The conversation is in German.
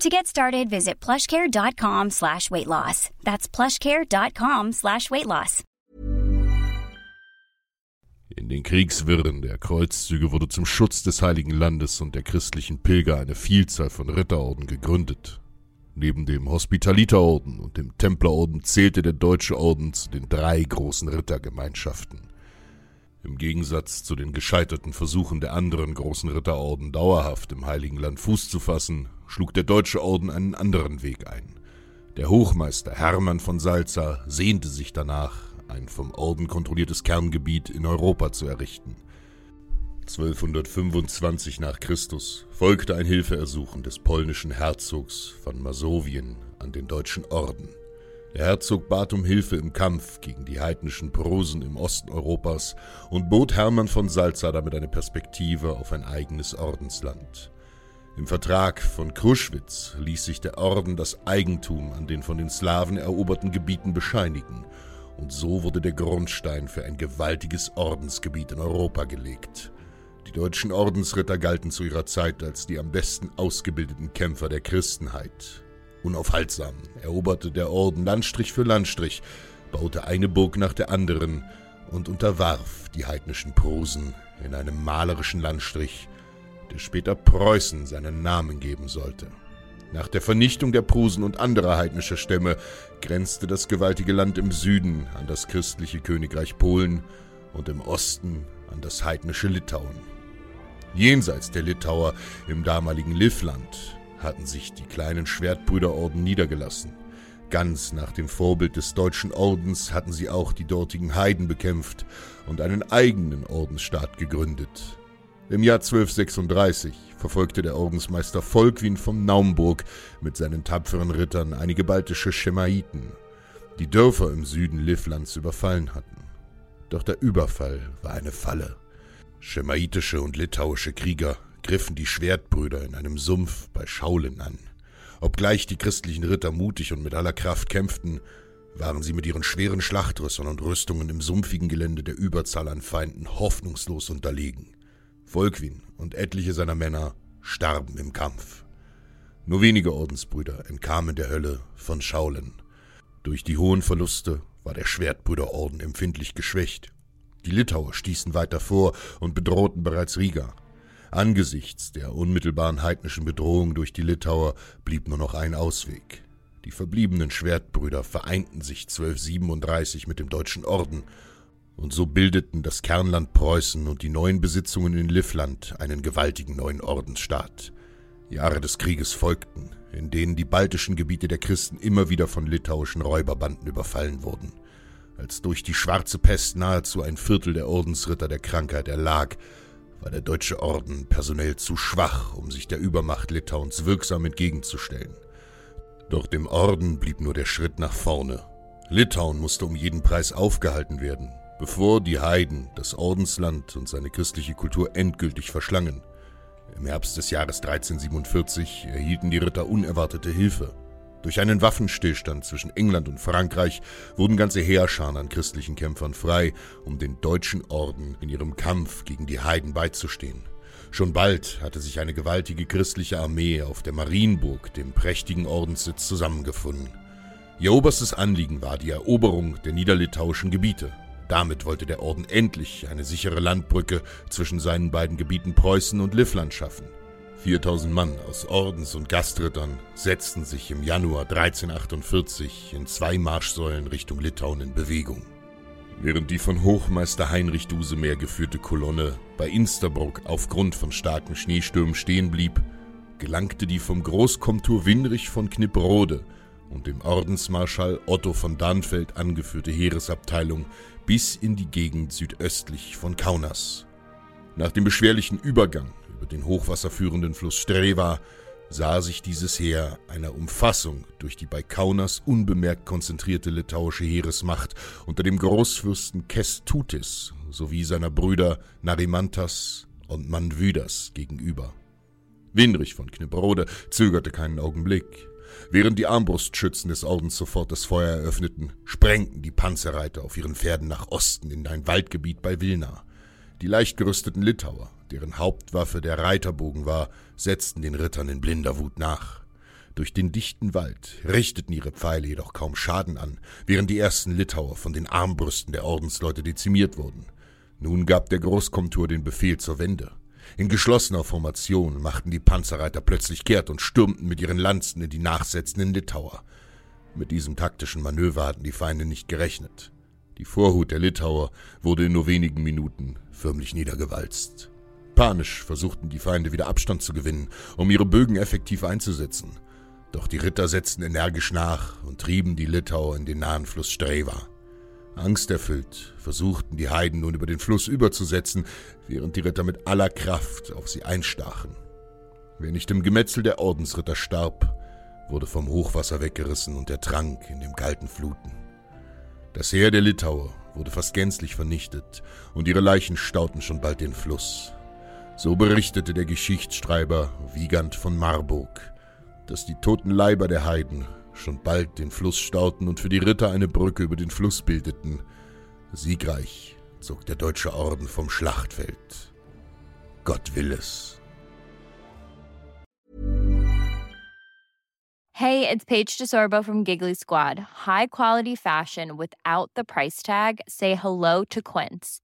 To get started, visit plushcare.com slash weight loss. That's plushcare.com slash weight loss. In den Kriegswirren der Kreuzzüge wurde zum Schutz des Heiligen Landes und der christlichen Pilger eine Vielzahl von Ritterorden gegründet. Neben dem Hospitaliterorden und dem Templerorden zählte der Deutsche Orden zu den drei großen Rittergemeinschaften. Im Gegensatz zu den gescheiterten Versuchen der anderen großen Ritterorden dauerhaft im Heiligen Land Fuß zu fassen, schlug der Deutsche Orden einen anderen Weg ein. Der Hochmeister Hermann von Salza sehnte sich danach, ein vom Orden kontrolliertes Kerngebiet in Europa zu errichten. 1225 nach Christus folgte ein Hilfeersuchen des polnischen Herzogs von Masowien an den deutschen Orden. Der Herzog bat um Hilfe im Kampf gegen die heidnischen Prosen im Osten Europas und bot Hermann von Salza damit eine Perspektive auf ein eigenes Ordensland. Im Vertrag von Kruschwitz ließ sich der Orden das Eigentum an den von den Slawen eroberten Gebieten bescheinigen, und so wurde der Grundstein für ein gewaltiges Ordensgebiet in Europa gelegt. Die deutschen Ordensritter galten zu ihrer Zeit als die am besten ausgebildeten Kämpfer der Christenheit. Unaufhaltsam eroberte der Orden Landstrich für Landstrich, baute eine Burg nach der anderen und unterwarf die heidnischen Prosen in einem malerischen Landstrich, der später Preußen seinen Namen geben sollte. Nach der Vernichtung der Prusen und anderer heidnischer Stämme grenzte das gewaltige Land im Süden an das christliche Königreich Polen und im Osten an das heidnische Litauen. Jenseits der Litauer im damaligen Livland hatten sich die kleinen Schwertbrüderorden niedergelassen. Ganz nach dem Vorbild des deutschen Ordens hatten sie auch die dortigen Heiden bekämpft und einen eigenen Ordensstaat gegründet. Im Jahr 1236 verfolgte der Ordensmeister Volkwin von Naumburg mit seinen tapferen Rittern einige baltische Schemaiten, die Dörfer im Süden Livlands überfallen hatten. Doch der Überfall war eine Falle. Schemaitische und litauische Krieger griffen die Schwertbrüder in einem Sumpf bei Schaulen an. Obgleich die christlichen Ritter mutig und mit aller Kraft kämpften, waren sie mit ihren schweren Schlachtrüssern und Rüstungen im sumpfigen Gelände der Überzahl an Feinden hoffnungslos unterlegen. Volkwin und etliche seiner Männer starben im Kampf. Nur wenige Ordensbrüder entkamen der Hölle von Schaulen. Durch die hohen Verluste war der Schwertbrüderorden empfindlich geschwächt. Die Litauer stießen weiter vor und bedrohten bereits Riga. Angesichts der unmittelbaren heidnischen Bedrohung durch die Litauer blieb nur noch ein Ausweg. Die verbliebenen Schwertbrüder vereinten sich 1237 mit dem deutschen Orden, und so bildeten das Kernland Preußen und die neuen Besitzungen in Livland einen gewaltigen neuen Ordensstaat. Jahre des Krieges folgten, in denen die baltischen Gebiete der Christen immer wieder von litauischen Räuberbanden überfallen wurden als durch die schwarze Pest nahezu ein Viertel der Ordensritter der Krankheit erlag, war der deutsche Orden personell zu schwach, um sich der Übermacht Litauens wirksam entgegenzustellen. Doch dem Orden blieb nur der Schritt nach vorne. Litauen musste um jeden Preis aufgehalten werden, bevor die Heiden das Ordensland und seine christliche Kultur endgültig verschlangen. Im Herbst des Jahres 1347 erhielten die Ritter unerwartete Hilfe. Durch einen Waffenstillstand zwischen England und Frankreich wurden ganze Heerscharen an christlichen Kämpfern frei, um den deutschen Orden in ihrem Kampf gegen die Heiden beizustehen. Schon bald hatte sich eine gewaltige christliche Armee auf der Marienburg, dem prächtigen Ordenssitz, zusammengefunden. Ihr oberstes Anliegen war die Eroberung der niederlitauischen Gebiete. Damit wollte der Orden endlich eine sichere Landbrücke zwischen seinen beiden Gebieten Preußen und Livland schaffen. 4000 Mann aus Ordens- und Gastrittern setzten sich im Januar 1348 in zwei Marschsäulen Richtung Litauen in Bewegung. Während die von Hochmeister Heinrich Dusemeer geführte Kolonne bei Insterbruck aufgrund von starken Schneestürmen stehen blieb, gelangte die vom Großkomtur Winrich von Knipprode und dem Ordensmarschall Otto von Darnfeld angeführte Heeresabteilung bis in die Gegend südöstlich von Kaunas. Nach dem beschwerlichen Übergang über den hochwasserführenden Fluss Streva sah sich dieses Heer einer Umfassung durch die bei Kaunas unbemerkt konzentrierte litauische Heeresmacht unter dem Großfürsten Kestutis sowie seiner Brüder Narimantas und Manvydas gegenüber. Winrich von Knipprode zögerte keinen Augenblick. Während die Armbrustschützen des Ordens sofort das Feuer eröffneten, sprengten die Panzerreiter auf ihren Pferden nach Osten in ein Waldgebiet bei Wilna. Die leicht gerüsteten Litauer, deren Hauptwaffe der Reiterbogen war, setzten den Rittern in blinder Wut nach. Durch den dichten Wald richteten ihre Pfeile jedoch kaum Schaden an, während die ersten Litauer von den Armbrüsten der Ordensleute dezimiert wurden. Nun gab der Großkomtur den Befehl zur Wende. In geschlossener Formation machten die Panzerreiter plötzlich kehrt und stürmten mit ihren Lanzen in die nachsetzenden Litauer. Mit diesem taktischen Manöver hatten die Feinde nicht gerechnet. Die Vorhut der Litauer wurde in nur wenigen Minuten förmlich niedergewalzt. Panisch versuchten die Feinde wieder Abstand zu gewinnen, um ihre Bögen effektiv einzusetzen. Doch die Ritter setzten energisch nach und trieben die Litauer in den nahen Fluss Streva. Angsterfüllt versuchten die Heiden nun über den Fluss überzusetzen, während die Ritter mit aller Kraft auf sie einstachen. Wer nicht im Gemetzel der Ordensritter starb, wurde vom Hochwasser weggerissen und ertrank in dem kalten Fluten. Das Heer der Litauer wurde fast gänzlich vernichtet und ihre Leichen stauten schon bald den Fluss. So berichtete der Geschichtsschreiber Wiegand von Marburg, dass die toten Leiber der Heiden schon bald den Fluss stauten und für die Ritter eine Brücke über den Fluss bildeten. Siegreich zog der deutsche Orden vom Schlachtfeld. Gott will es. Hey, it's Paige DeSorbo from Giggly Squad. High quality fashion without the price tag. Say hello to Quince.